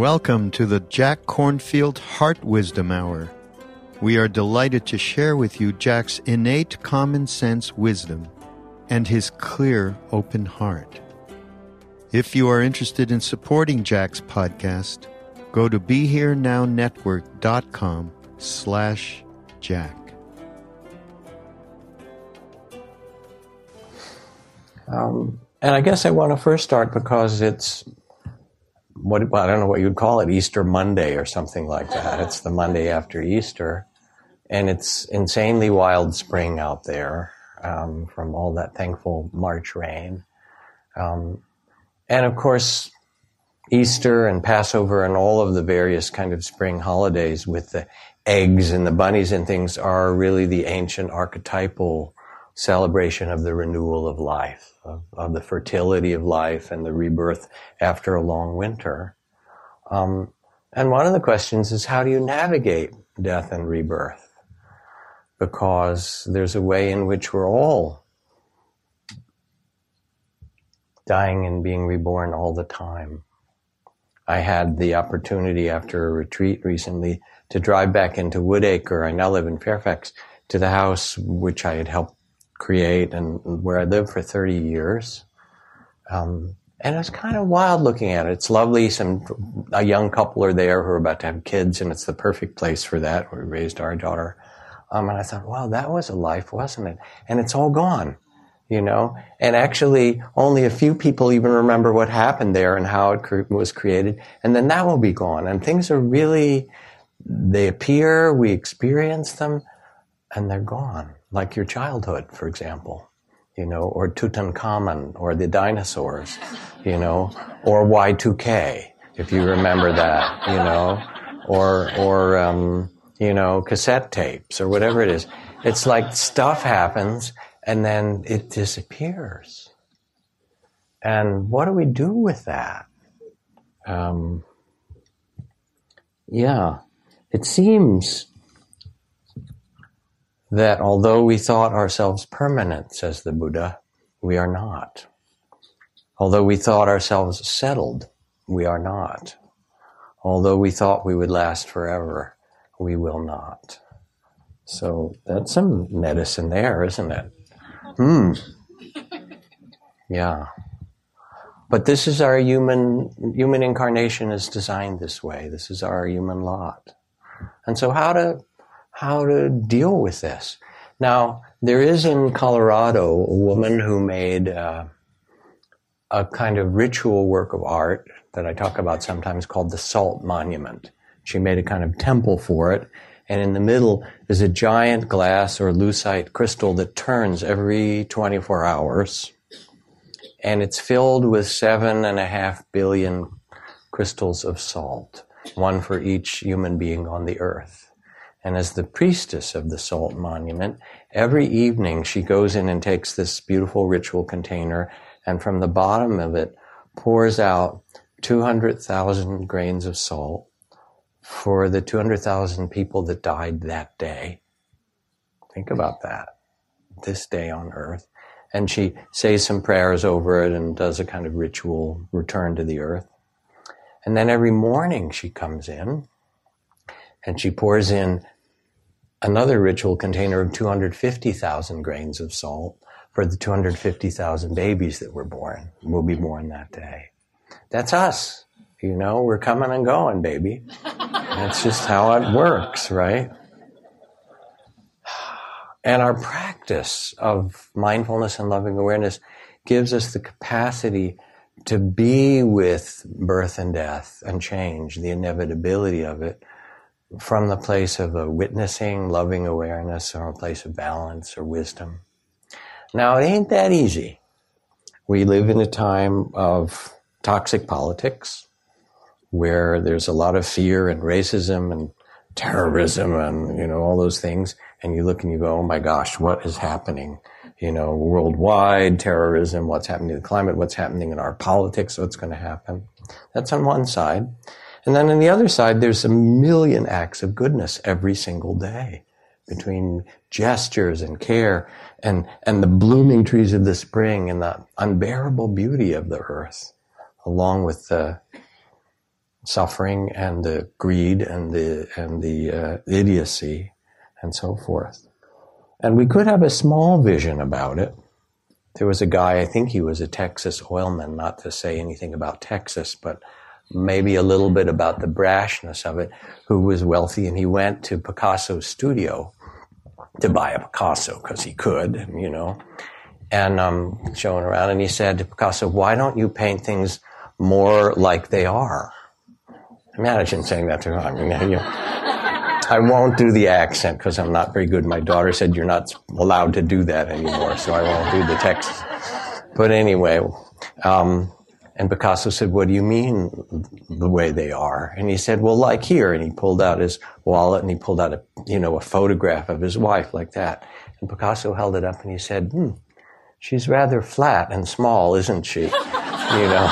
Welcome to the Jack Kornfield Heart Wisdom Hour. We are delighted to share with you Jack's innate common sense wisdom and his clear, open heart. If you are interested in supporting Jack's podcast, go to BeHereNowNetwork.com slash Jack. Um, and I guess I want to first start because it's what well, I don't know what you'd call it, Easter Monday or something like that. It's the Monday after Easter, and it's insanely wild spring out there um, from all that thankful March rain, um, and of course Easter and Passover and all of the various kind of spring holidays with the eggs and the bunnies and things are really the ancient archetypal celebration of the renewal of life, of, of the fertility of life and the rebirth after a long winter. Um, and one of the questions is how do you navigate death and rebirth? Because there's a way in which we're all dying and being reborn all the time. I had the opportunity after a retreat recently to drive back into Woodacre. I now live in Fairfax to the house which I had helped create and where I lived for 30 years. Um, and it's kind of wild looking at it. It's lovely. Some a young couple are there who are about to have kids, and it's the perfect place for that. We raised our daughter, um, and I thought, wow, that was a life, wasn't it? And it's all gone, you know. And actually, only a few people even remember what happened there and how it cre- was created, and then that will be gone. And things are really, they appear, we experience them, and they're gone like your childhood, for example, you know, or Tutankhamun, or the dinosaurs, you know, or Y2K, if you remember that, you know, or, or, um, you know, cassette tapes, or whatever it is. It's like stuff happens and then it disappears. And what do we do with that? Um, yeah, it seems that although we thought ourselves permanent, says the Buddha, we are not. Although we thought ourselves settled, we are not. Although we thought we would last forever, we will not. So that's some medicine there, isn't it? Hmm. Yeah. But this is our human, human incarnation is designed this way. This is our human lot. And so how to how to deal with this. Now, there is in Colorado a woman who made uh, a kind of ritual work of art that I talk about sometimes called the Salt Monument. She made a kind of temple for it, and in the middle is a giant glass or lucite crystal that turns every 24 hours. And it's filled with seven and a half billion crystals of salt, one for each human being on the earth. And as the priestess of the salt monument, every evening she goes in and takes this beautiful ritual container and from the bottom of it pours out 200,000 grains of salt for the 200,000 people that died that day. Think about that. This day on earth. And she says some prayers over it and does a kind of ritual return to the earth. And then every morning she comes in and she pours in another ritual container of 250,000 grains of salt for the 250,000 babies that were born, will be born that day. That's us. You know, we're coming and going, baby. That's just how it works, right? And our practice of mindfulness and loving awareness gives us the capacity to be with birth and death and change, the inevitability of it, from the place of a witnessing, loving awareness, or a place of balance or wisdom. Now, it ain't that easy. We live in a time of toxic politics where there's a lot of fear and racism and terrorism and, you know, all those things. And you look and you go, oh my gosh, what is happening? You know, worldwide terrorism, what's happening to the climate, what's happening in our politics, what's going to happen. That's on one side. And then on the other side, there's a million acts of goodness every single day between gestures and care and, and the blooming trees of the spring and the unbearable beauty of the earth, along with the suffering and the greed and the, and the uh, idiocy and so forth. And we could have a small vision about it. There was a guy, I think he was a Texas oilman, not to say anything about Texas, but maybe a little bit about the brashness of it, who was wealthy and he went to Picasso's studio to buy a Picasso because he could, you know, and um, showing around. And he said to Picasso, "Why don't you paint things more like they are?" Imagine saying that to him. I mean, you I won't do the accent because I'm not very good. My daughter said you're not allowed to do that anymore, so I won't do the text. But anyway, um, and Picasso said, What do you mean the way they are? And he said, Well, like here. And he pulled out his wallet and he pulled out a, you know, a photograph of his wife like that. And Picasso held it up and he said, Hmm, she's rather flat and small, isn't she? You know.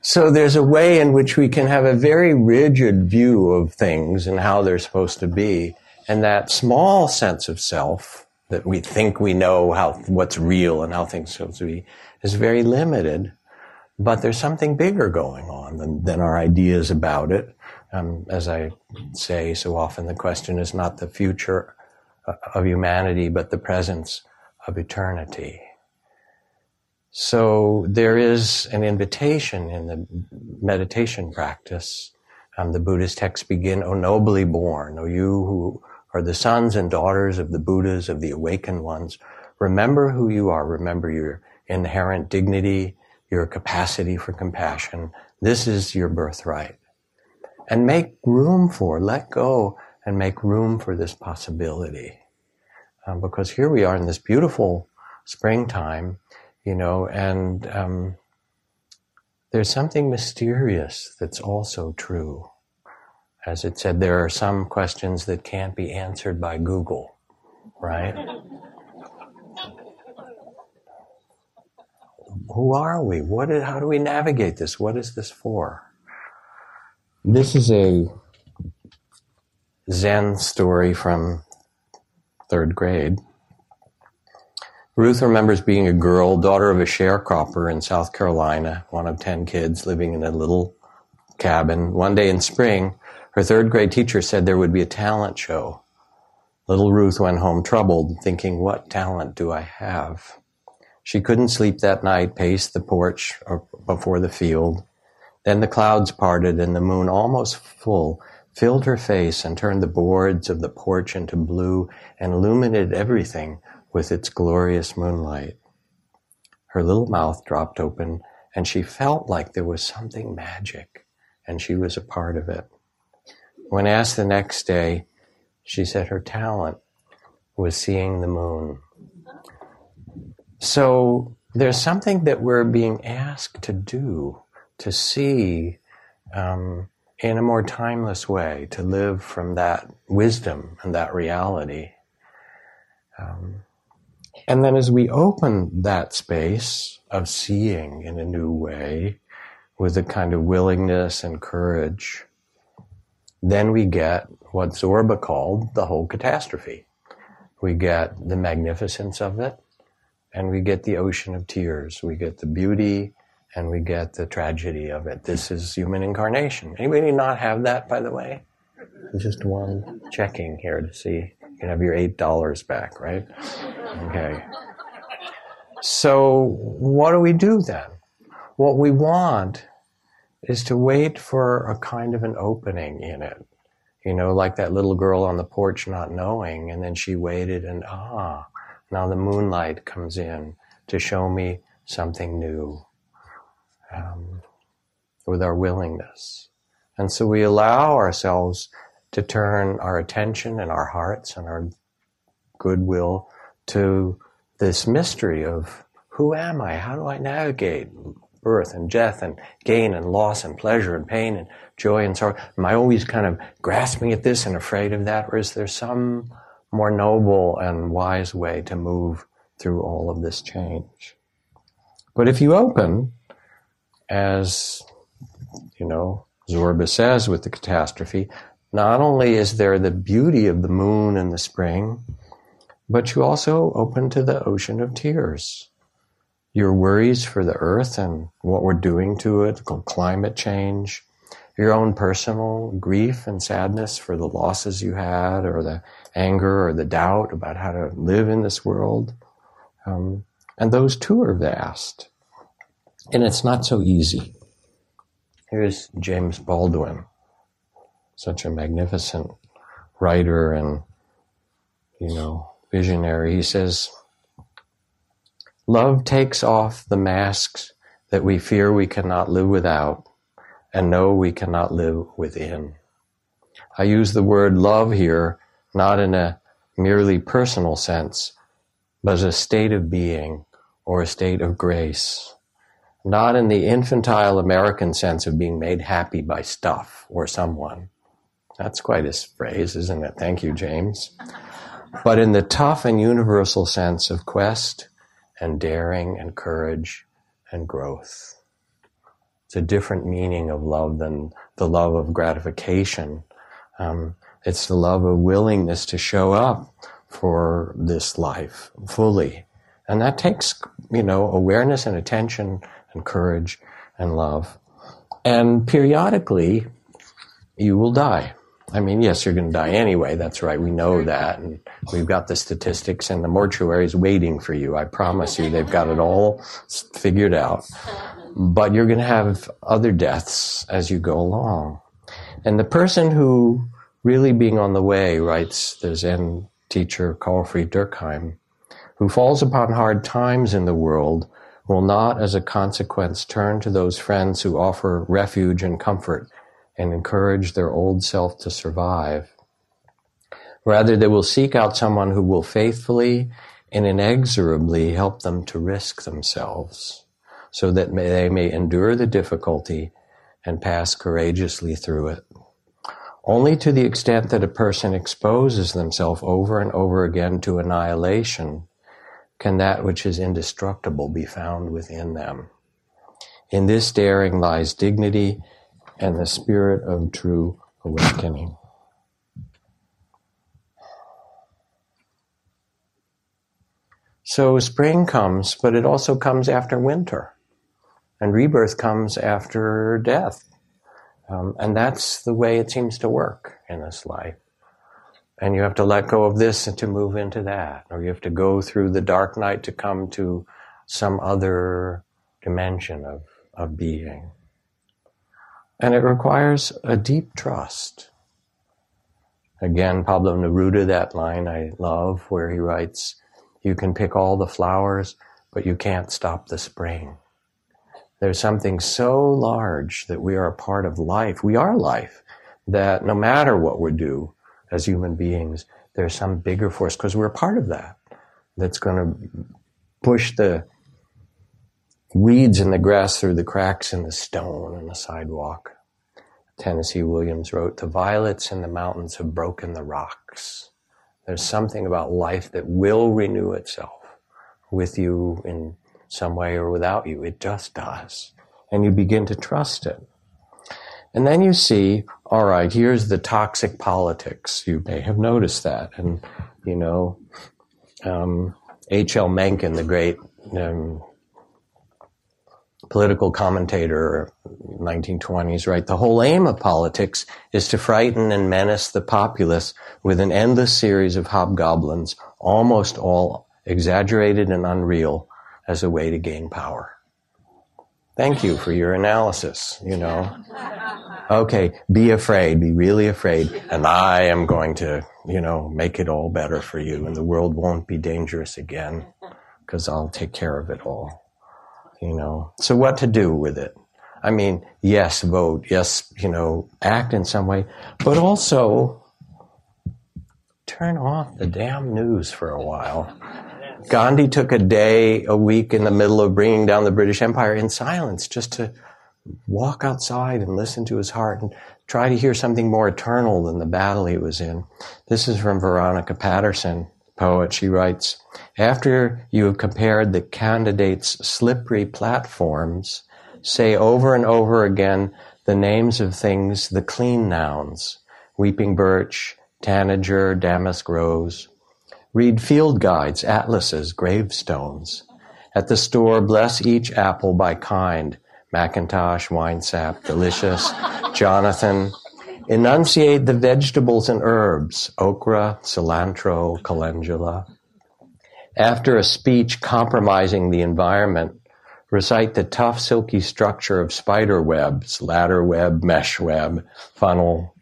so there's a way in which we can have a very rigid view of things and how they're supposed to be. And that small sense of self that we think we know how what's real and how things supposed to be is very limited. But there's something bigger going on than, than our ideas about it. Um, as I say so often, the question is not the future uh, of humanity, but the presence of eternity. So there is an invitation in the meditation practice. Um, the Buddhist texts begin, O nobly born, O you who are the sons and daughters of the Buddhas, of the awakened ones. Remember who you are. Remember your inherent dignity, your capacity for compassion. This is your birthright. And make room for, let go and make room for this possibility. Um, because here we are in this beautiful springtime, you know, and um, there's something mysterious that's also true as it said, there are some questions that can't be answered by Google, right? Who are we? What is, how do we navigate this? What is this for? This is a Zen story from third grade. Ruth remembers being a girl, daughter of a sharecropper in South Carolina, one of 10 kids living in a little cabin. One day in spring, her third grade teacher said there would be a talent show. Little Ruth went home troubled, thinking, What talent do I have? She couldn't sleep that night, paced the porch before the field. Then the clouds parted and the moon, almost full, filled her face and turned the boards of the porch into blue and illuminated everything with its glorious moonlight. Her little mouth dropped open and she felt like there was something magic and she was a part of it. When asked the next day, she said her talent was seeing the moon. So there's something that we're being asked to do, to see um, in a more timeless way, to live from that wisdom and that reality. Um, and then as we open that space of seeing in a new way, with a kind of willingness and courage, then we get what Zorba called the whole catastrophe. We get the magnificence of it, and we get the ocean of tears. We get the beauty, and we get the tragedy of it. This is human incarnation. Anybody not have that, by the way? Just one checking here to see. You can have your $8 back, right? Okay. So, what do we do then? What we want is to wait for a kind of an opening in it. You know, like that little girl on the porch not knowing, and then she waited, and ah, now the moonlight comes in to show me something new um, with our willingness. And so we allow ourselves to turn our attention and our hearts and our goodwill to this mystery of who am I? How do I navigate birth and death and gain and loss and pleasure and pain and joy and sorrow? Am I always kind of grasping at this and afraid of that? Or is there some more noble and wise way to move through all of this change? But if you open, as you know, Zorba says with the catastrophe, not only is there the beauty of the moon and the spring, but you also open to the ocean of tears. Your worries for the earth and what we're doing to it, called climate change, your own personal grief and sadness for the losses you had, or the anger or the doubt about how to live in this world. Um, and those too are vast. And it's not so easy. Here's James Baldwin, such a magnificent writer and, you know, visionary. He says, Love takes off the masks that we fear we cannot live without and know we cannot live within. I use the word love here not in a merely personal sense, but as a state of being or a state of grace not in the infantile American sense of being made happy by stuff or someone. That's quite a phrase, isn't it? Thank you, James. But in the tough and universal sense of quest and daring and courage and growth. It's a different meaning of love than the love of gratification. Um, it's the love of willingness to show up for this life fully. And that takes, you know, awareness and attention and courage and love. And periodically, you will die. I mean, yes, you're going to die anyway. That's right. We know that. And we've got the statistics and the mortuary is waiting for you. I promise you, they've got it all figured out. But you're going to have other deaths as you go along. And the person who really being on the way, writes the Zen teacher Karlfried Dürckheim, who falls upon hard times in the world will not, as a consequence, turn to those friends who offer refuge and comfort and encourage their old self to survive. Rather, they will seek out someone who will faithfully and inexorably help them to risk themselves so that they may endure the difficulty and pass courageously through it. Only to the extent that a person exposes themselves over and over again to annihilation can that which is indestructible be found within them. In this daring lies dignity and the spirit of true awakening. So spring comes, but it also comes after winter. And rebirth comes after death. Um, and that's the way it seems to work in this life. And you have to let go of this and to move into that. Or you have to go through the dark night to come to some other dimension of, of being. And it requires a deep trust. Again, Pablo Neruda, that line I love, where he writes, You can pick all the flowers, but you can't stop the spring. There's something so large that we are a part of life. We are life, that no matter what we do, as human beings, there's some bigger force because we're a part of that that's going to push the weeds in the grass through the cracks in the stone and the sidewalk. Tennessee Williams wrote, The violets in the mountains have broken the rocks. There's something about life that will renew itself with you in some way or without you. It just does. And you begin to trust it. And then you see, all right, here's the toxic politics. You may have noticed that. And, you know, um, H.L. Mencken, the great um, political commentator 1920s, right? The whole aim of politics is to frighten and menace the populace with an endless series of hobgoblins, almost all exaggerated and unreal as a way to gain power. Thank you for your analysis, you know. Okay, be afraid, be really afraid, and I am going to, you know, make it all better for you, and the world won't be dangerous again because I'll take care of it all. You know, so what to do with it? I mean, yes, vote, yes, you know, act in some way, but also turn off the damn news for a while. Gandhi took a day, a week in the middle of bringing down the British Empire in silence just to walk outside and listen to his heart and try to hear something more eternal than the battle he was in. This is from Veronica Patterson, poet. She writes, after you have compared the candidates' slippery platforms, say over and over again the names of things, the clean nouns, weeping birch, tanager, damask rose. Read field guides, atlases, gravestones. At the store, bless each apple by kind, McIntosh, Winesap, Delicious, Jonathan. Enunciate the vegetables and herbs, okra, cilantro, calendula. After a speech compromising the environment, recite the tough, silky structure of spider webs, ladder web, mesh web, funnel.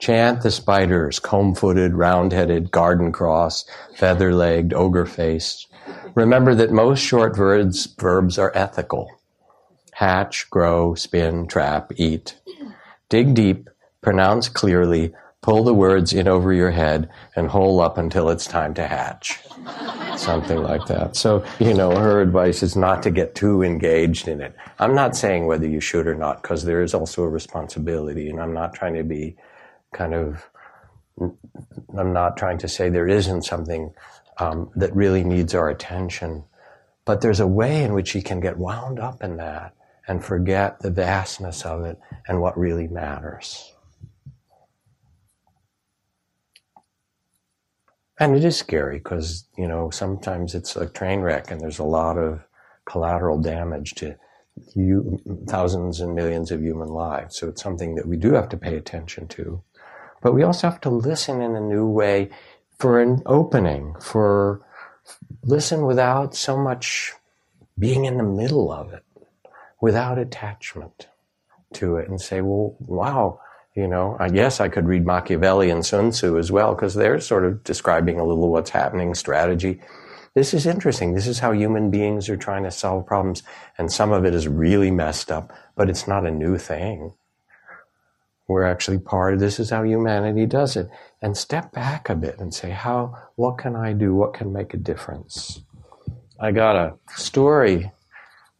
Chant the spiders, comb-footed, round-headed, garden cross, feather-legged, ogre-faced. Remember that most short verbs, verbs are ethical hatch, grow, spin, trap, eat. Dig deep, pronounce clearly, pull the words in over your head, and hole up until it's time to hatch. Something like that. So, you know, her advice is not to get too engaged in it. I'm not saying whether you should or not, because there is also a responsibility, and I'm not trying to be kind of, I'm not trying to say there isn't something um, that really needs our attention. But there's a way in which you can get wound up in that and forget the vastness of it and what really matters. And it is scary because, you know, sometimes it's a train wreck and there's a lot of collateral damage to you, thousands and millions of human lives. So it's something that we do have to pay attention to. But we also have to listen in a new way for an opening, for listen without so much being in the middle of it without attachment to it and say, well, wow, you know, I guess I could read Machiavelli and Sun Tzu as well, because they're sort of describing a little what's happening, strategy. This is interesting. This is how human beings are trying to solve problems. And some of it is really messed up, but it's not a new thing. We're actually part of this is how humanity does it. And step back a bit and say, how, what can I do? What can make a difference? I got a story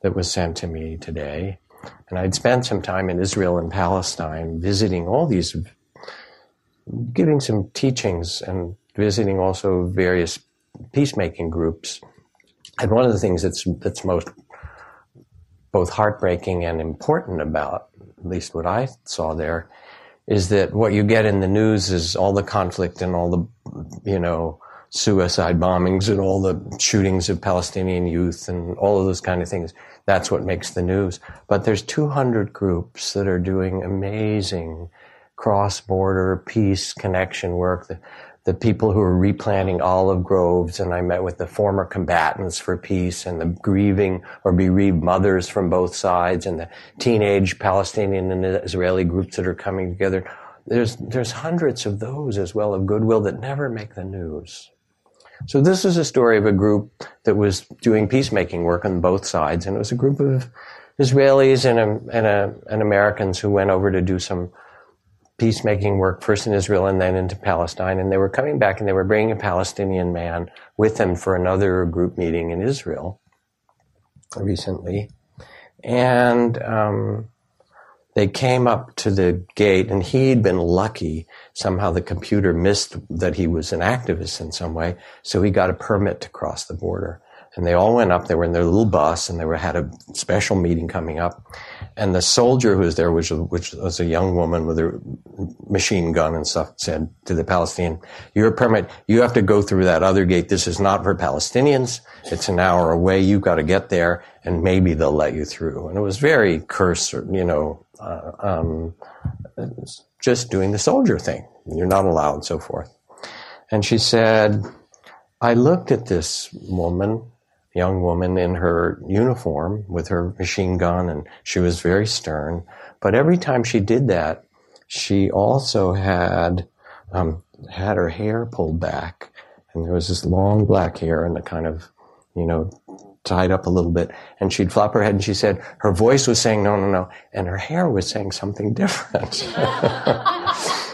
that was sent to me today. And I'd spent some time in Israel and Palestine visiting all these, giving some teachings and visiting also various peacemaking groups. And one of the things that's, that's most both heartbreaking and important about, at least what I saw there, is that what you get in the news is all the conflict and all the, you know, suicide bombings and all the shootings of Palestinian youth and all of those kind of things. That's what makes the news. But there's 200 groups that are doing amazing cross-border peace connection work. The, the people who are replanting olive groves, and I met with the former combatants for peace and the grieving or bereaved mothers from both sides and the teenage Palestinian and Israeli groups that are coming together. There's, there's hundreds of those as well of goodwill that never make the news. So this is a story of a group that was doing peacemaking work on both sides, and it was a group of Israelis and, a, and, a, and Americans who went over to do some peacemaking work, first in Israel and then into Palestine. And they were coming back and they were bringing a Palestinian man with them for another group meeting in Israel recently. And um, they came up to the gate, and he'd been lucky. Somehow the computer missed that he was an activist in some way, so he got a permit to cross the border. And they all went up. They were in their little bus, and they were had a special meeting coming up. And the soldier who was there, which, which was a young woman with a machine gun and stuff, said to the Palestinian, "You're a permit. You have to go through that other gate. This is not for Palestinians. It's an hour away. You've got to get there, and maybe they'll let you through." And it was very cursory, you know, uh, um, just doing the soldier thing. You're not allowed, and so forth. And she said, I looked at this woman, young woman in her uniform with her machine gun, and she was very stern. But every time she did that, she also had um, had her hair pulled back, and there was this long black hair and a kind of, you know, tied up a little bit. And she'd flop her head, and she said her voice was saying no, no, no, and her hair was saying something different.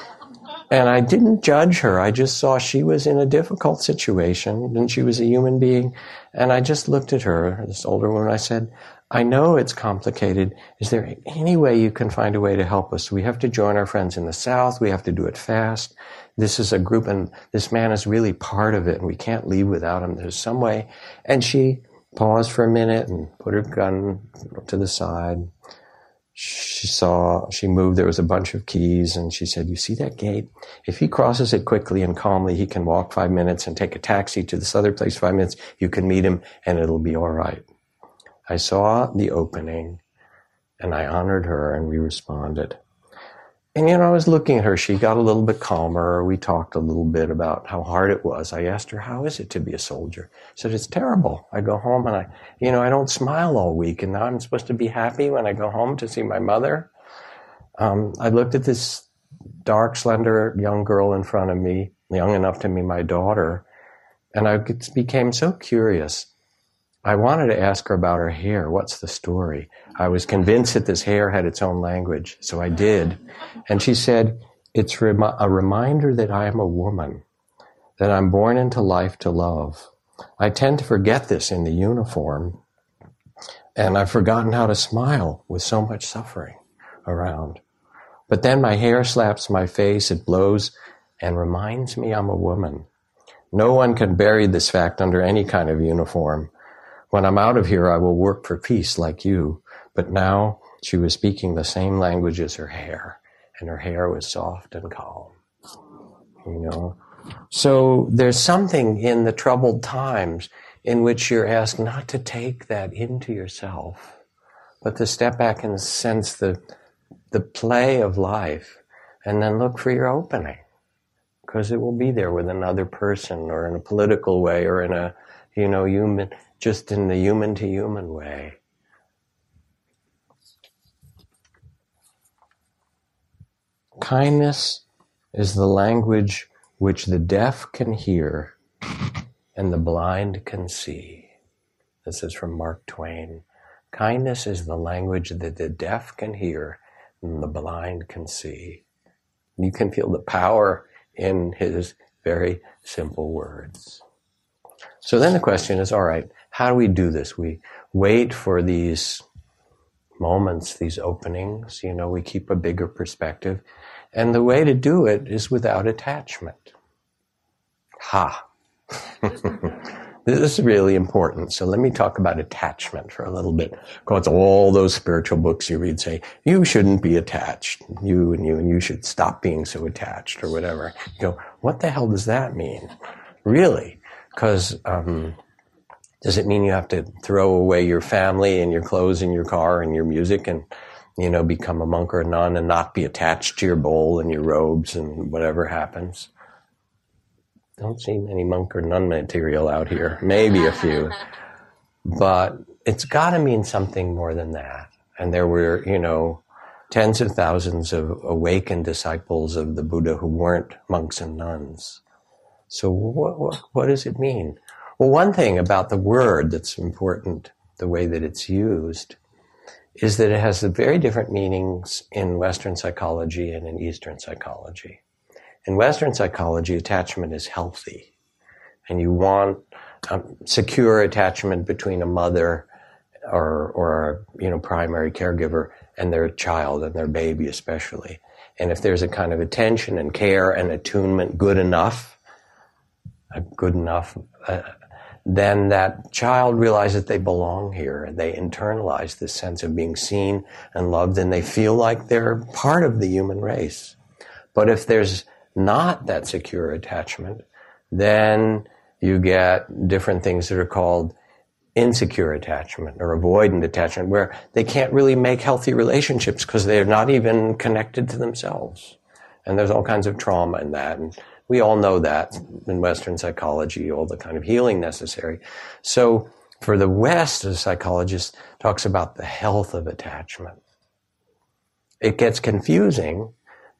And I didn't judge her. I just saw she was in a difficult situation and she was a human being. And I just looked at her, this older woman. I said, I know it's complicated. Is there any way you can find a way to help us? We have to join our friends in the South. We have to do it fast. This is a group and this man is really part of it and we can't leave without him. There's some way. And she paused for a minute and put her gun to the side she saw, she moved, there was a bunch of keys, and she said, You see that gate? If he crosses it quickly and calmly, he can walk five minutes and take a taxi to this other place five minutes. You can meet him, and it'll be all right. I saw the opening, and I honored her, and we responded. And you know, I was looking at her. She got a little bit calmer. We talked a little bit about how hard it was. I asked her, "How is it to be a soldier?" She said, "It's terrible. I go home and I, you know, I don't smile all week, and now I'm supposed to be happy when I go home to see my mother." Um, I looked at this dark, slender young girl in front of me, young enough to be my daughter, and I became so curious. I wanted to ask her about her hair. What's the story? I was convinced that this hair had its own language, so I did. And she said, It's a reminder that I am a woman, that I'm born into life to love. I tend to forget this in the uniform, and I've forgotten how to smile with so much suffering around. But then my hair slaps my face, it blows, and reminds me I'm a woman. No one can bury this fact under any kind of uniform. When I'm out of here, I will work for peace like you. But now she was speaking the same language as her hair, and her hair was soft and calm. You know? So there's something in the troubled times in which you're asked not to take that into yourself, but to step back and sense the, the play of life and then look for your opening. Because it will be there with another person or in a political way or in a, you know, human, just in the human to human way. Kindness is the language which the deaf can hear and the blind can see. This is from Mark Twain. Kindness is the language that the deaf can hear and the blind can see. You can feel the power in his very simple words. So then the question is all right, how do we do this? We wait for these moments, these openings, you know, we keep a bigger perspective. And the way to do it is without attachment. Ha! this is really important. So let me talk about attachment for a little bit. Because all those spiritual books you read say, you shouldn't be attached. You and you and you should stop being so attached or whatever. You go, what the hell does that mean? Really? Because, um, does it mean you have to throw away your family and your clothes and your car and your music and, you know, become a monk or a nun and not be attached to your bowl and your robes and whatever happens? Don't see many monk or nun material out here. Maybe a few. But it's got to mean something more than that. And there were, you know, tens of thousands of awakened disciples of the Buddha who weren't monks and nuns. So what, what, what does it mean? Well, one thing about the word that's important, the way that it's used, is that it has very different meanings in Western psychology and in Eastern psychology. In Western psychology, attachment is healthy, and you want um, secure attachment between a mother or, or you know primary caregiver and their child and their baby especially. And if there's a kind of attention and care and attunement good enough, a good enough uh, then that child realizes they belong here and they internalize this sense of being seen and loved and they feel like they're part of the human race. But if there's not that secure attachment, then you get different things that are called insecure attachment or avoidant attachment where they can't really make healthy relationships because they're not even connected to themselves. And there's all kinds of trauma in that. And we all know that in Western psychology, all the kind of healing necessary. So for the West, a psychologist talks about the health of attachment. It gets confusing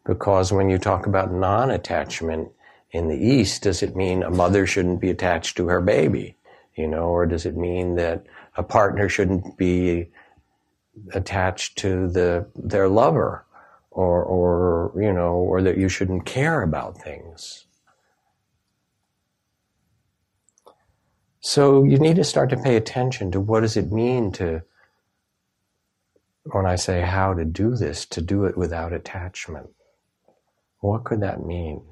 because when you talk about non-attachment in the East, does it mean a mother shouldn't be attached to her baby? You know, or does it mean that a partner shouldn't be attached to the, their lover? Or, or, you know, or that you shouldn't care about things. So you need to start to pay attention to what does it mean to, when I say how to do this, to do it without attachment. What could that mean?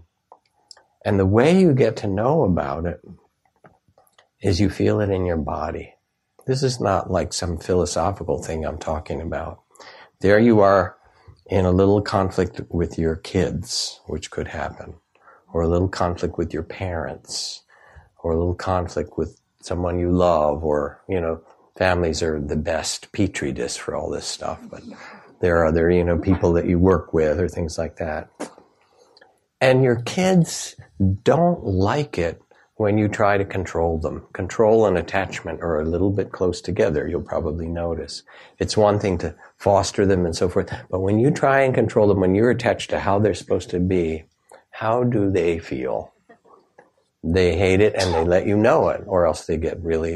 And the way you get to know about it is you feel it in your body. This is not like some philosophical thing I'm talking about. There you are in a little conflict with your kids, which could happen, or a little conflict with your parents, or a little conflict with someone you love, or, you know, families are the best petri dish for all this stuff, but there are other, you know, people that you work with or things like that. And your kids don't like it when you try to control them. Control and attachment are a little bit close together, you'll probably notice. It's one thing to foster them and so forth, but when you try and control them, when you're attached to how they're supposed to be, how do they feel? They hate it and they let you know it, or else they get really,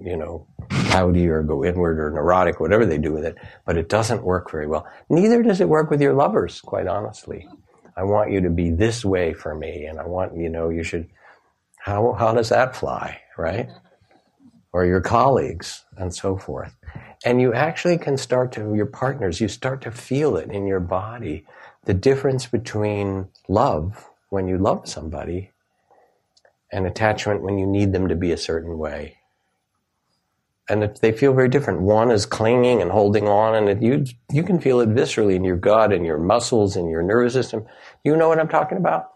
you know, pouty or go inward or neurotic, whatever they do with it. But it doesn't work very well. Neither does it work with your lovers, quite honestly. I want you to be this way for me, and I want, you know, you should how, how does that fly, right? Or your colleagues and so forth. And you actually can start to, your partners, you start to feel it in your body. The difference between love, when you love somebody, and attachment when you need them to be a certain way. And they feel very different. One is clinging and holding on, and it, you you can feel it viscerally in your gut and your muscles and your nervous system. You know what I'm talking about.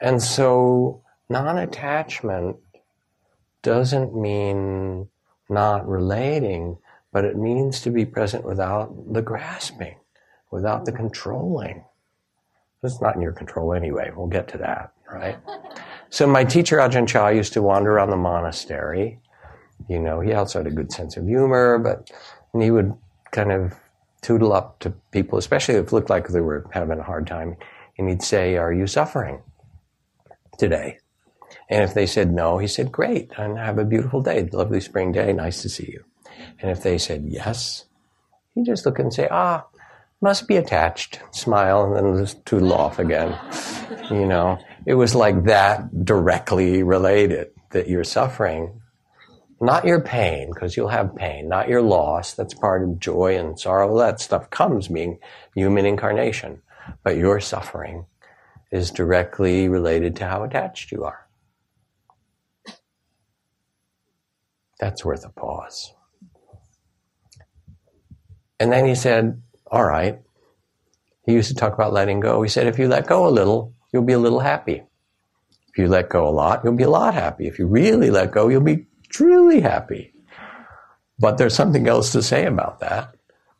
And so non attachment doesn't mean not relating, but it means to be present without the grasping, without the controlling. It's not in your control anyway. We'll get to that, right? so my teacher Ajahn Chah used to wander around the monastery. You know, he also had a good sense of humor, but and he would kind of tootle up to people, especially if it looked like they were having a hard time, and he'd say, "Are you suffering today?" And if they said no, he said, great, and have a beautiful day, lovely spring day, nice to see you. And if they said yes, he just look and say, ah, must be attached, smile, and then just tootle off again. You know, it was like that directly related that you're suffering, not your pain, because you'll have pain, not your loss. That's part of joy and sorrow. That stuff comes being human incarnation. But your suffering is directly related to how attached you are. That's worth a pause. And then he said, All right. He used to talk about letting go. He said, If you let go a little, you'll be a little happy. If you let go a lot, you'll be a lot happy. If you really let go, you'll be truly happy. But there's something else to say about that,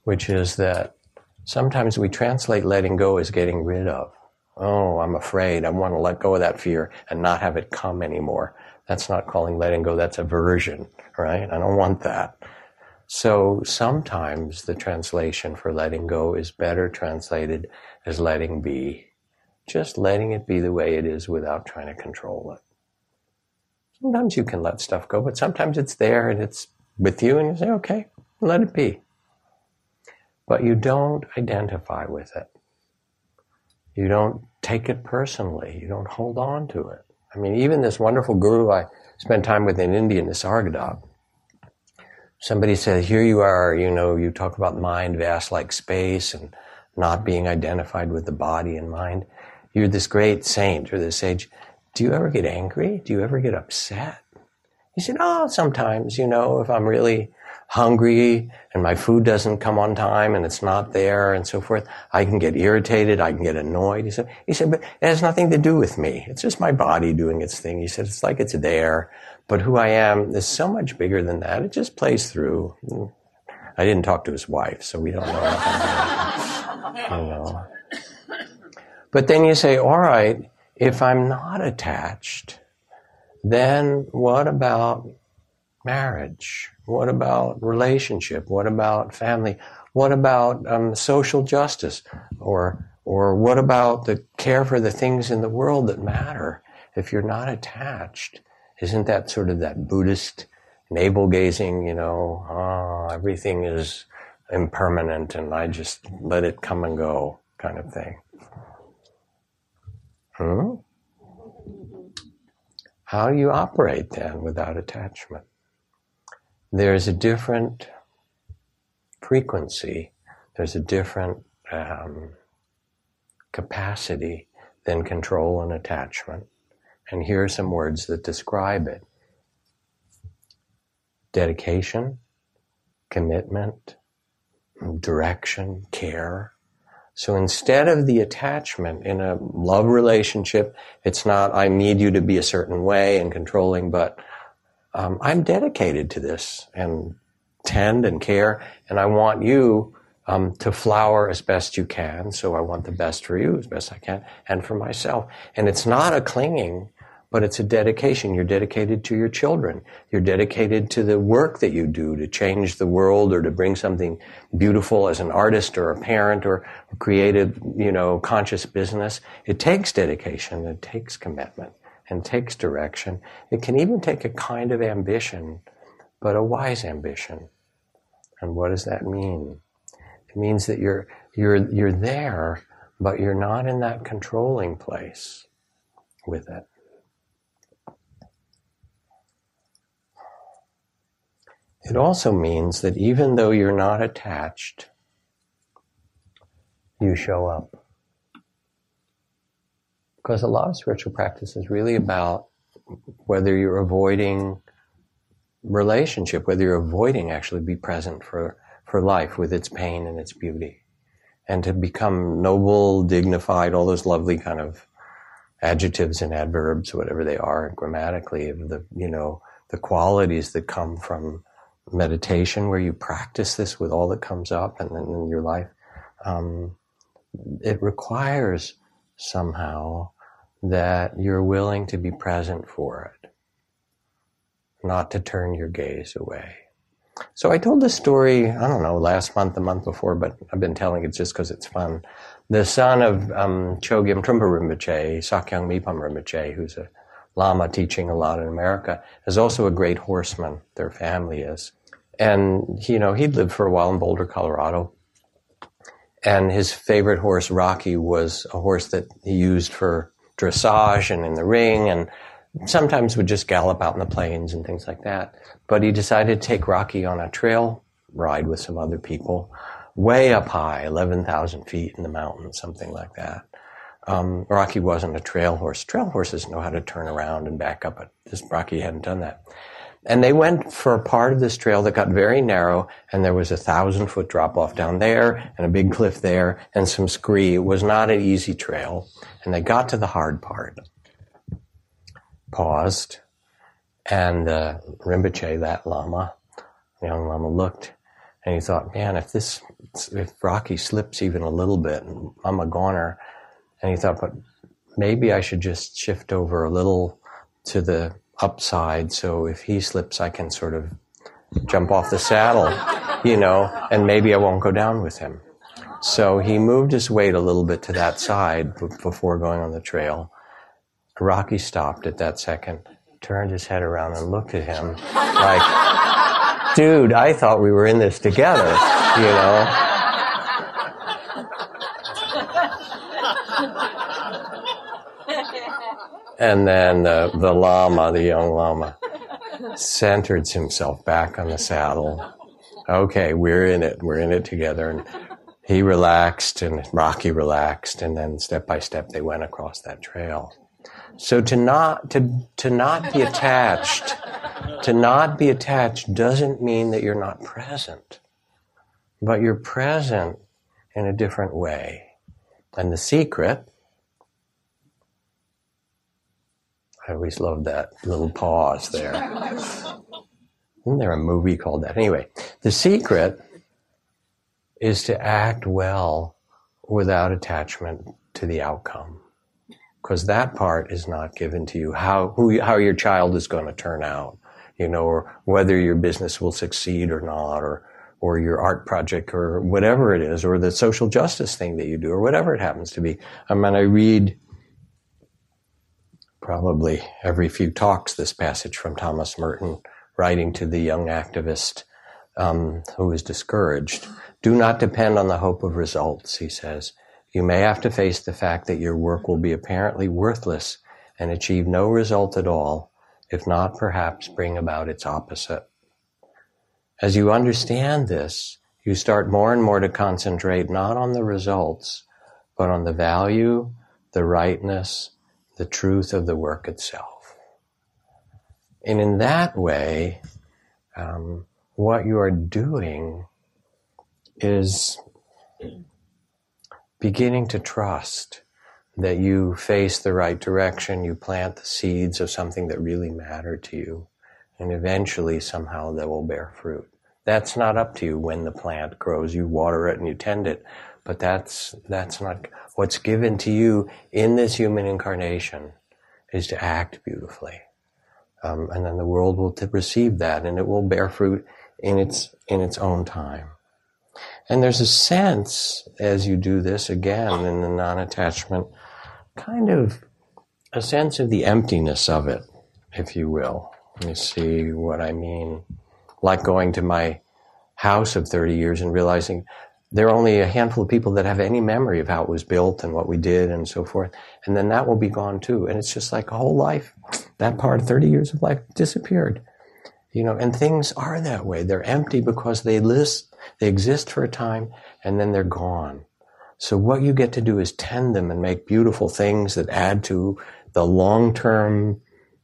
which is that sometimes we translate letting go as getting rid of. Oh, I'm afraid. I want to let go of that fear and not have it come anymore. That's not calling letting go, that's aversion, right? I don't want that. So sometimes the translation for letting go is better translated as letting be. Just letting it be the way it is without trying to control it. Sometimes you can let stuff go, but sometimes it's there and it's with you and you say, okay, let it be. But you don't identify with it. You don't take it personally. You don't hold on to it. I mean, even this wonderful guru I spent time with in India, Nisargadatta, somebody said, here you are, you know, you talk about mind vast like space and not being identified with the body and mind. You're this great saint or this sage. Do you ever get angry? Do you ever get upset? He said, Oh, sometimes, you know, if I'm really hungry and my food doesn't come on time and it's not there and so forth, I can get irritated, I can get annoyed. He said, he said, but it has nothing to do with me. It's just my body doing its thing. He said, it's like it's there, but who I am is so much bigger than that. It just plays through. I didn't talk to his wife, so we don't know. know. But then you say, all right, if I'm not attached, then what about marriage? What about relationship? What about family? What about um, social justice? Or, or what about the care for the things in the world that matter? If you're not attached, isn't that sort of that Buddhist navel gazing, you know, oh, everything is impermanent and I just let it come and go kind of thing? Hmm? How do you operate then without attachment? There's a different frequency, there's a different um, capacity than control and attachment. And here are some words that describe it dedication, commitment, direction, care. So instead of the attachment in a love relationship, it's not, I need you to be a certain way and controlling, but um, I'm dedicated to this and tend and care, and I want you um, to flower as best you can. So I want the best for you as best I can, and for myself. And it's not a clinging, but it's a dedication. You're dedicated to your children. You're dedicated to the work that you do to change the world or to bring something beautiful as an artist or a parent or a creative, you know, conscious business. It takes dedication. It takes commitment and takes direction. It can even take a kind of ambition, but a wise ambition. And what does that mean? It means that you're, you're, you're there, but you're not in that controlling place with it. It also means that even though you're not attached, you show up. Because a lot of spiritual practice is really about whether you're avoiding relationship, whether you're avoiding actually be present for, for life with its pain and its beauty. And to become noble, dignified, all those lovely kind of adjectives and adverbs, whatever they are grammatically, of the, you know, the qualities that come from meditation where you practice this with all that comes up and then in your life. Um, it requires somehow that you're willing to be present for it, not to turn your gaze away. So I told this story, I don't know, last month, the month before, but I've been telling it just because it's fun. The son of um, Chogyam Trungpa Rinpoche, Sakyong Mipam Rinpoche, who's a Lama teaching a lot in America, is also a great horseman. Their family is. And, you know, he'd lived for a while in Boulder, Colorado. And his favorite horse, Rocky, was a horse that he used for dressage and in the ring and sometimes would just gallop out in the plains and things like that. But he decided to take Rocky on a trail ride with some other people way up high, 11,000 feet in the mountains, something like that. Um, Rocky wasn't a trail horse. Trail horses know how to turn around and back up, but this Rocky hadn't done that. And they went for a part of this trail that got very narrow, and there was a thousand foot drop off down there, and a big cliff there, and some scree. It was not an easy trail. And they got to the hard part, paused, and uh, Rinpoche, that Lama, the young Lama, looked, and he thought, man, if this, if Rocky slips even a little bit, I'm a goner. And he thought, but maybe I should just shift over a little to the upside. So if he slips, I can sort of jump off the saddle, you know, and maybe I won't go down with him. So he moved his weight a little bit to that side before going on the trail. Rocky stopped at that second, turned his head around and looked at him like, dude, I thought we were in this together, you know? And then uh, the Lama, the young Lama, centered himself back on the saddle. Okay, we're in it. We're in it together. And he relaxed and Rocky relaxed. And then step by step, they went across that trail. So to not, to, to not be attached to not be attached doesn't mean that you're not present, but you're present in a different way. And the secret, I always love that little pause there. Isn't there a movie called that? Anyway, the secret is to act well without attachment to the outcome. Because that part is not given to you. How, who, how your child is going to turn out, you know, or whether your business will succeed or not, or, or your art project or whatever it is, or the social justice thing that you do, or whatever it happens to be. I mean, I read probably every few talks this passage from Thomas Merton writing to the young activist um, who is discouraged. Do not depend on the hope of results, he says. You may have to face the fact that your work will be apparently worthless and achieve no result at all, if not perhaps bring about its opposite. As you understand this, you start more and more to concentrate not on the results, but on the value, the rightness, the truth of the work itself. And in that way, um, what you are doing is beginning to trust that you face the right direction, you plant the seeds of something that really matter to you, and eventually somehow they will bear fruit. That's not up to you when the plant grows. You water it and you tend it, but that's, that's not what's given to you in this human incarnation is to act beautifully. Um, and then the world will t- receive that and it will bear fruit in its, in its own time. And there's a sense as you do this again in the non attachment, kind of a sense of the emptiness of it, if you will. Let me see what I mean. Like going to my house of 30 years and realizing there are only a handful of people that have any memory of how it was built and what we did and so forth. And then that will be gone too. And it's just like a whole life, that part, 30 years of life disappeared. You know, and things are that way. They're empty because they list, they exist for a time and then they're gone. So what you get to do is tend them and make beautiful things that add to the long term,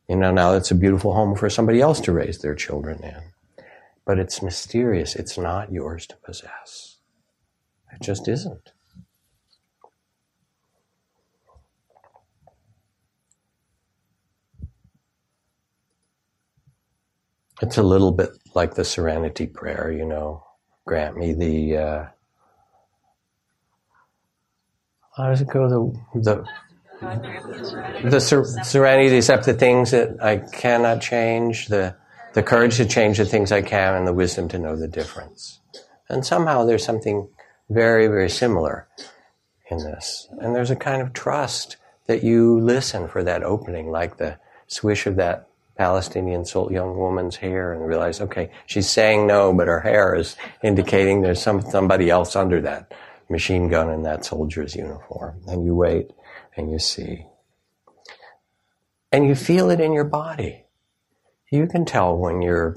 you know, now it's a beautiful home for somebody else to raise their children in. But it's mysterious. It's not yours to possess. It just isn't. It's a little bit like the serenity prayer, you know. Grant me the uh, how does it go? The the the ser- serenity to accept the things that I cannot change, the the courage to change the things I can, and the wisdom to know the difference. And somehow there's something very very similar in this, and there's a kind of trust that you listen for that opening, like the swish of that Palestinian young woman's hair and realize, okay, she's saying no, but her hair is indicating there's some, somebody else under that machine gun in that soldier's uniform. And you wait and you see. And you feel it in your body. You can tell when you're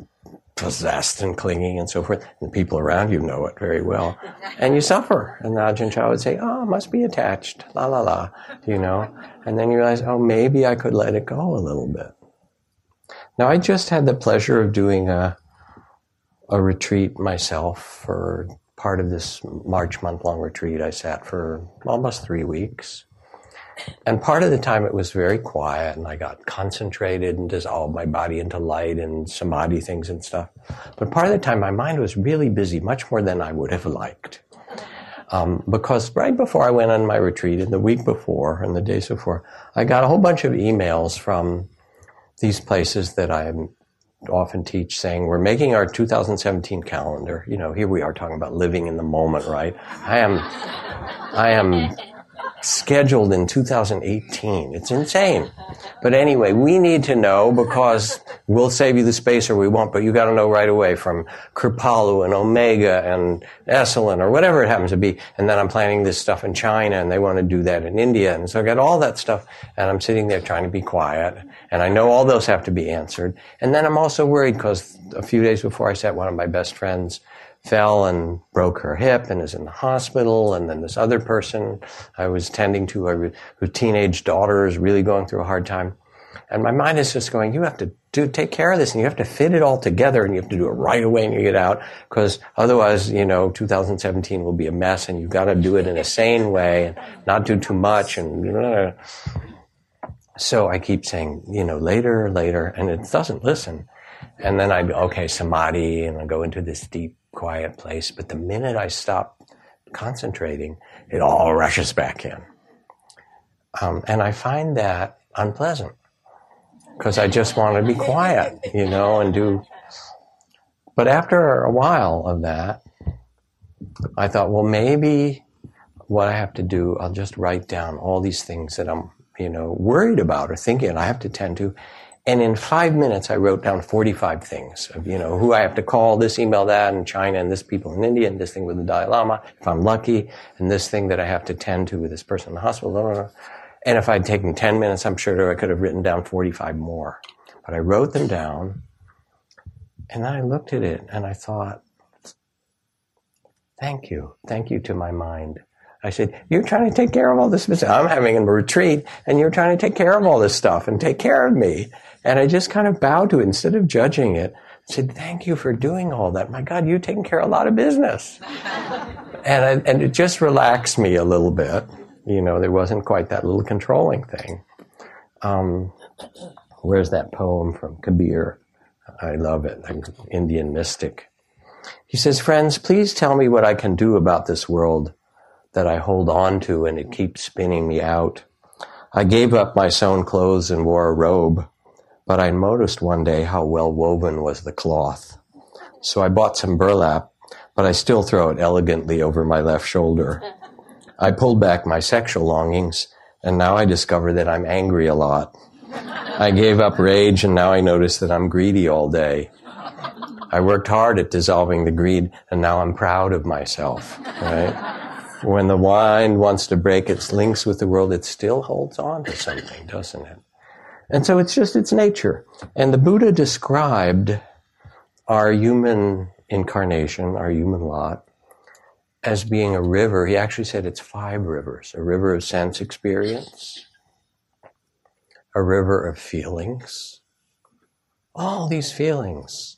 possessed and clinging and so forth. And people around you know it very well. And you suffer. And the Ajahn Chah would say, oh, must be attached. La la la. You know? And then you realize, oh, maybe I could let it go a little bit. Now, I just had the pleasure of doing a, a retreat myself for part of this March month long retreat. I sat for almost three weeks. And part of the time it was very quiet and I got concentrated and dissolved my body into light and samadhi things and stuff. But part of the time my mind was really busy, much more than I would have liked. Um, because right before I went on my retreat, and the week before and the days before, I got a whole bunch of emails from these places that I often teach saying we're making our 2017 calendar. You know, here we are talking about living in the moment, right? I am, I am scheduled in 2018. It's insane. But anyway, we need to know because we'll save you the space or we won't, but you got to know right away from Kripalu and Omega and Esalen or whatever it happens to be. And then I'm planning this stuff in China and they want to do that in India. And so I got all that stuff and I'm sitting there trying to be quiet and I know all those have to be answered. And then I'm also worried because a few days before I sat one of my best friends fell and broke her hip and is in the hospital. And then this other person I was tending to, whose teenage daughter is really going through a hard time. And my mind is just going, you have to do, take care of this and you have to fit it all together and you have to do it right away and you get out because otherwise, you know, 2017 will be a mess and you've got to do it in a sane way and not do too much and so I keep saying, you know, later, later, and it doesn't listen. And then I, okay, samadhi, and I go into this deep, quiet place. But the minute I stop concentrating, it all rushes back in. Um, and I find that unpleasant because I just want to be quiet, you know, and do. But after a while of that, I thought, well, maybe what I have to do, I'll just write down all these things that I'm, you know, worried about or thinking I have to tend to. And in five minutes, I wrote down 45 things of, you know, who I have to call, this email, that in China, and this people in India, and this thing with the Dalai Lama, if I'm lucky, and this thing that I have to tend to with this person in the hospital. Blah, blah, blah. And if I'd taken 10 minutes, I'm sure I could have written down 45 more. But I wrote them down and then I looked at it and I thought, thank you. Thank you to my mind. I said, you're trying to take care of all this. I'm having a retreat and you're trying to take care of all this stuff and take care of me. And I just kind of bowed to it instead of judging it. I said, thank you for doing all that. My God, you're taking care of a lot of business. and, I, and it just relaxed me a little bit. You know, there wasn't quite that little controlling thing. Um, where's that poem from Kabir? I love it, Indian mystic. He says, Friends, please tell me what I can do about this world that I hold on to and it keeps spinning me out. I gave up my sewn clothes and wore a robe, but I noticed one day how well woven was the cloth. So I bought some burlap, but I still throw it elegantly over my left shoulder. I pulled back my sexual longings, and now I discover that I'm angry a lot. I gave up rage, and now I notice that I'm greedy all day. I worked hard at dissolving the greed, and now I'm proud of myself, right? When the mind wants to break its links with the world, it still holds on to something, doesn't it? And so it's just its nature. And the Buddha described our human incarnation, our human lot, as being a river. He actually said it's five rivers a river of sense experience, a river of feelings, all these feelings.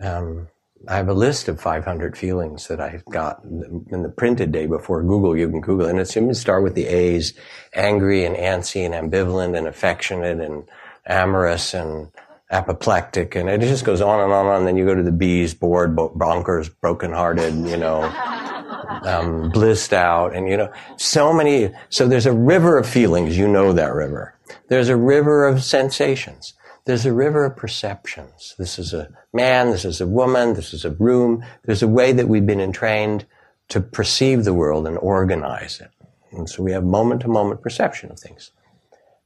Um, I have a list of 500 feelings that I've got in the printed day before Google. You can Google it. And it's going to start with the A's, angry and antsy and ambivalent and affectionate and amorous and apoplectic. And it just goes on and on and on. Then you go to the B's, bored, bonkers, brokenhearted, you know, um, blissed out, and you know, so many. So there's a river of feelings. You know that river. There's a river of sensations. There's a river of perceptions. This is a man. This is a woman. This is a room. There's a way that we've been entrained to perceive the world and organize it. And so we have moment to moment perception of things.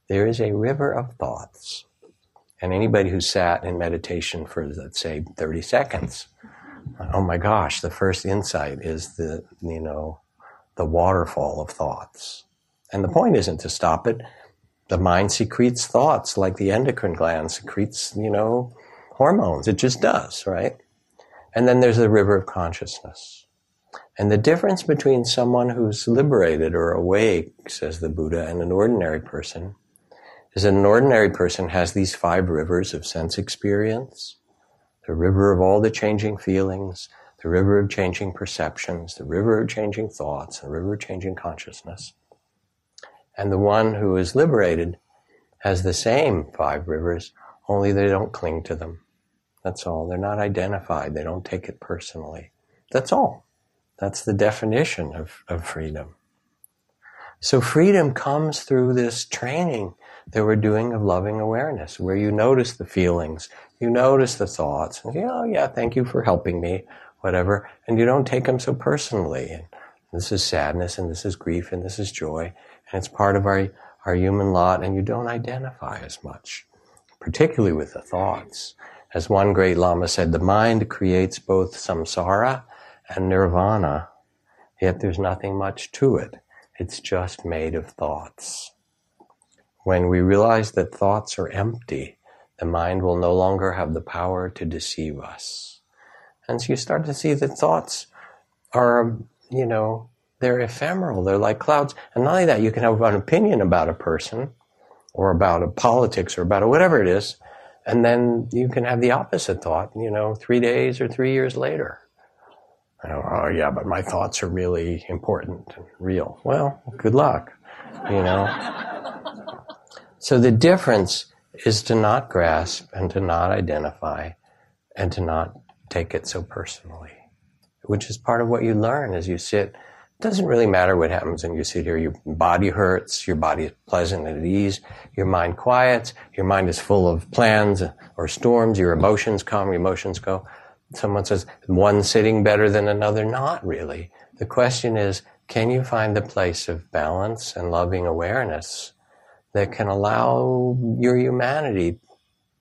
There is a river of thoughts. And anybody who sat in meditation for, let's say, 30 seconds oh my gosh, the first insight is the, you know, the waterfall of thoughts. And the point isn't to stop it. The mind secretes thoughts like the endocrine gland secretes, you know, hormones. It just does, right? And then there's the river of consciousness. And the difference between someone who's liberated or awake, says the Buddha, and an ordinary person is that an ordinary person has these five rivers of sense experience, the river of all the changing feelings, the river of changing perceptions, the river of changing thoughts, the river of changing consciousness. And the one who is liberated has the same five rivers, only they don't cling to them. That's all. They're not identified. They don't take it personally. That's all. That's the definition of, of freedom. So freedom comes through this training that we're doing of loving awareness, where you notice the feelings, you notice the thoughts, and you oh yeah, thank you for helping me, whatever, and you don't take them so personally. And this is sadness, and this is grief, and this is joy, and it's part of our our human lot, and you don't identify as much, particularly with the thoughts. As one great Lama said, the mind creates both samsara and nirvana, yet there's nothing much to it. It's just made of thoughts. When we realize that thoughts are empty, the mind will no longer have the power to deceive us. And so you start to see that thoughts are, you know, they're ephemeral. They're like clouds. And not only that, you can have an opinion about a person, or about a politics or about a whatever it is. And then you can have the opposite thought, you know, three days or three years later. oh yeah, but my thoughts are really important and real. Well, good luck, you know. so the difference is to not grasp and to not identify and to not take it so personally, which is part of what you learn as you sit doesn't really matter what happens when you sit here. Your body hurts, your body is pleasant and at ease, your mind quiets, your mind is full of plans or storms, your emotions come, your emotions go. Someone says, one sitting better than another? Not really. The question is, can you find the place of balance and loving awareness that can allow your humanity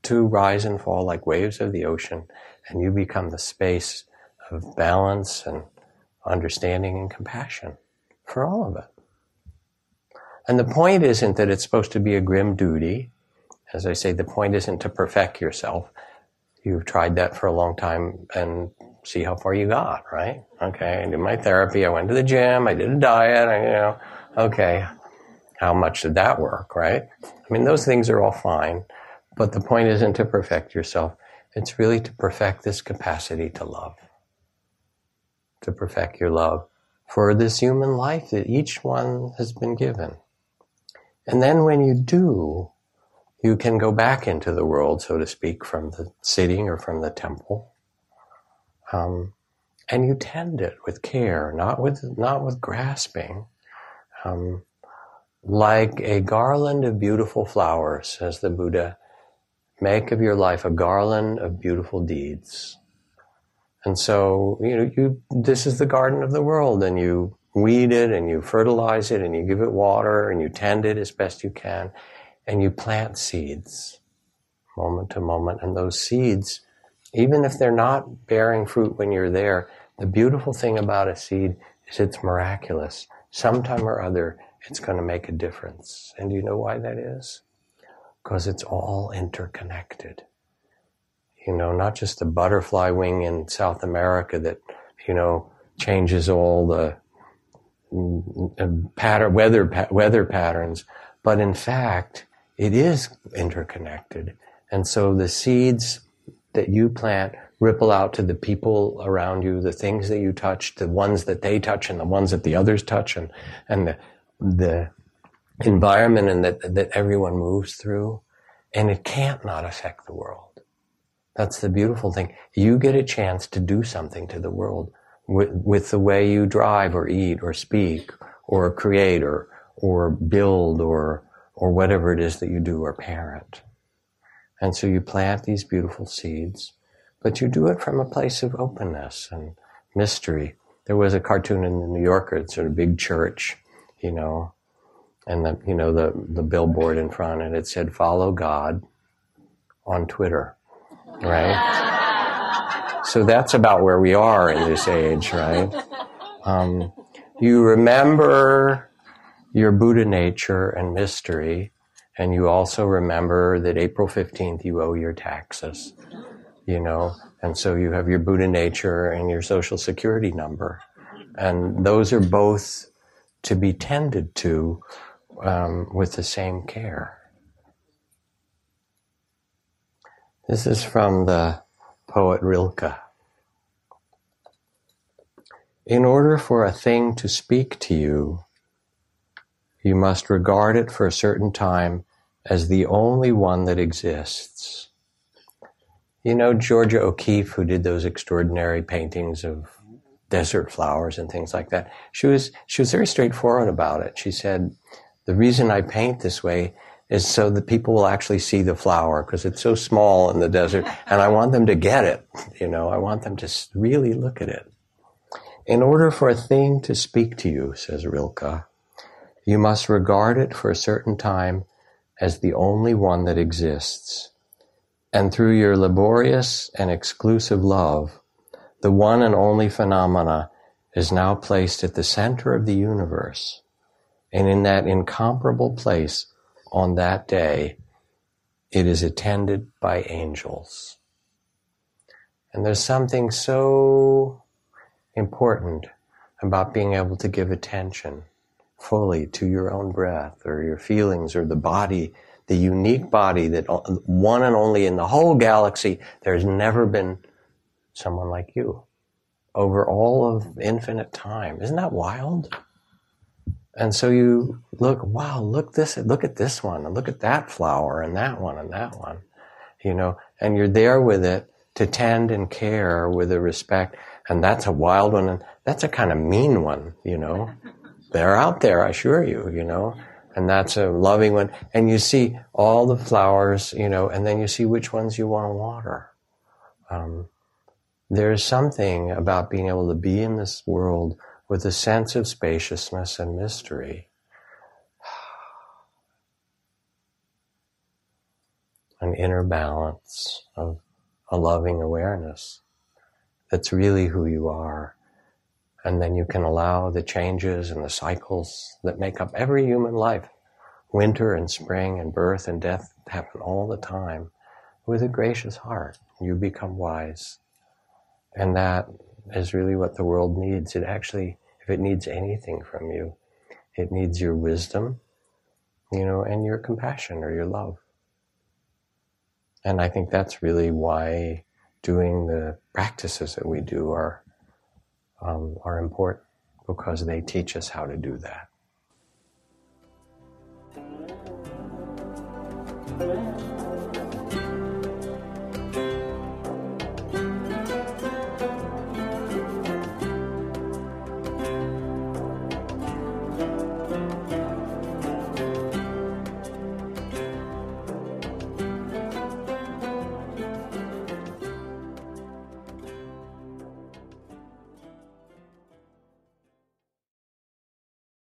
to rise and fall like waves of the ocean and you become the space of balance and understanding and compassion for all of it. And the point isn't that it's supposed to be a grim duty. As I say, the point isn't to perfect yourself. You've tried that for a long time and see how far you got, right? Okay, I did my therapy, I went to the gym, I did a diet, I, you know, okay, how much did that work, right? I mean, those things are all fine, but the point isn't to perfect yourself. It's really to perfect this capacity to love to perfect your love for this human life that each one has been given. And then when you do, you can go back into the world, so to speak, from the sitting or from the temple. Um, and you tend it with care, not with, not with grasping. Um, like a garland of beautiful flowers, says the Buddha, make of your life a garland of beautiful deeds. And so, you know, you, this is the garden of the world and you weed it and you fertilize it and you give it water and you tend it as best you can and you plant seeds moment to moment. And those seeds, even if they're not bearing fruit when you're there, the beautiful thing about a seed is it's miraculous. Sometime or other, it's going to make a difference. And do you know why that is? Because it's all interconnected you know, not just the butterfly wing in South America that, you know, changes all the pattern, weather, weather patterns, but in fact, it is interconnected. And so the seeds that you plant ripple out to the people around you, the things that you touch, the ones that they touch and the ones that the others touch and, and the, the environment and that, that everyone moves through. And it can't not affect the world. That's the beautiful thing. You get a chance to do something to the world with, with the way you drive or eat or speak or create or, or build or, or whatever it is that you do or parent. And so you plant these beautiful seeds, but you do it from a place of openness and mystery. There was a cartoon in the New Yorker, it's sort of big church, you know, and the, you know, the, the billboard in front and it said, follow God on Twitter right? So that's about where we are in this age, right? Um, you remember your Buddha nature and mystery, and you also remember that April 15th you owe your taxes, you know, and so you have your Buddha nature and your social security number. And those are both to be tended to um, with the same care. This is from the poet Rilke. In order for a thing to speak to you, you must regard it for a certain time as the only one that exists. You know Georgia O'Keeffe, who did those extraordinary paintings of desert flowers and things like that. She was she was very straightforward about it. She said, "The reason I paint this way is so that people will actually see the flower because it's so small in the desert and I want them to get it. You know, I want them to really look at it. In order for a thing to speak to you, says Rilke, you must regard it for a certain time as the only one that exists. And through your laborious and exclusive love, the one and only phenomena is now placed at the center of the universe. And in that incomparable place, on that day, it is attended by angels. And there's something so important about being able to give attention fully to your own breath or your feelings or the body the unique body that one and only in the whole galaxy, there's never been someone like you over all of infinite time. Isn't that wild? And so you look, wow, look this, look at this one, and look at that flower, and that one, and that one, you know, and you're there with it to tend and care with a respect. And that's a wild one, and that's a kind of mean one, you know. They're out there, I assure you, you know. And that's a loving one. And you see all the flowers, you know, and then you see which ones you want to water. Um, there's something about being able to be in this world with a sense of spaciousness and mystery. An inner balance of a loving awareness that's really who you are. And then you can allow the changes and the cycles that make up every human life winter and spring and birth and death happen all the time with a gracious heart. You become wise. And that is really what the world needs. It actually, if it needs anything from you, it needs your wisdom, you know, and your compassion or your love. And I think that's really why doing the practices that we do are um, are important because they teach us how to do that.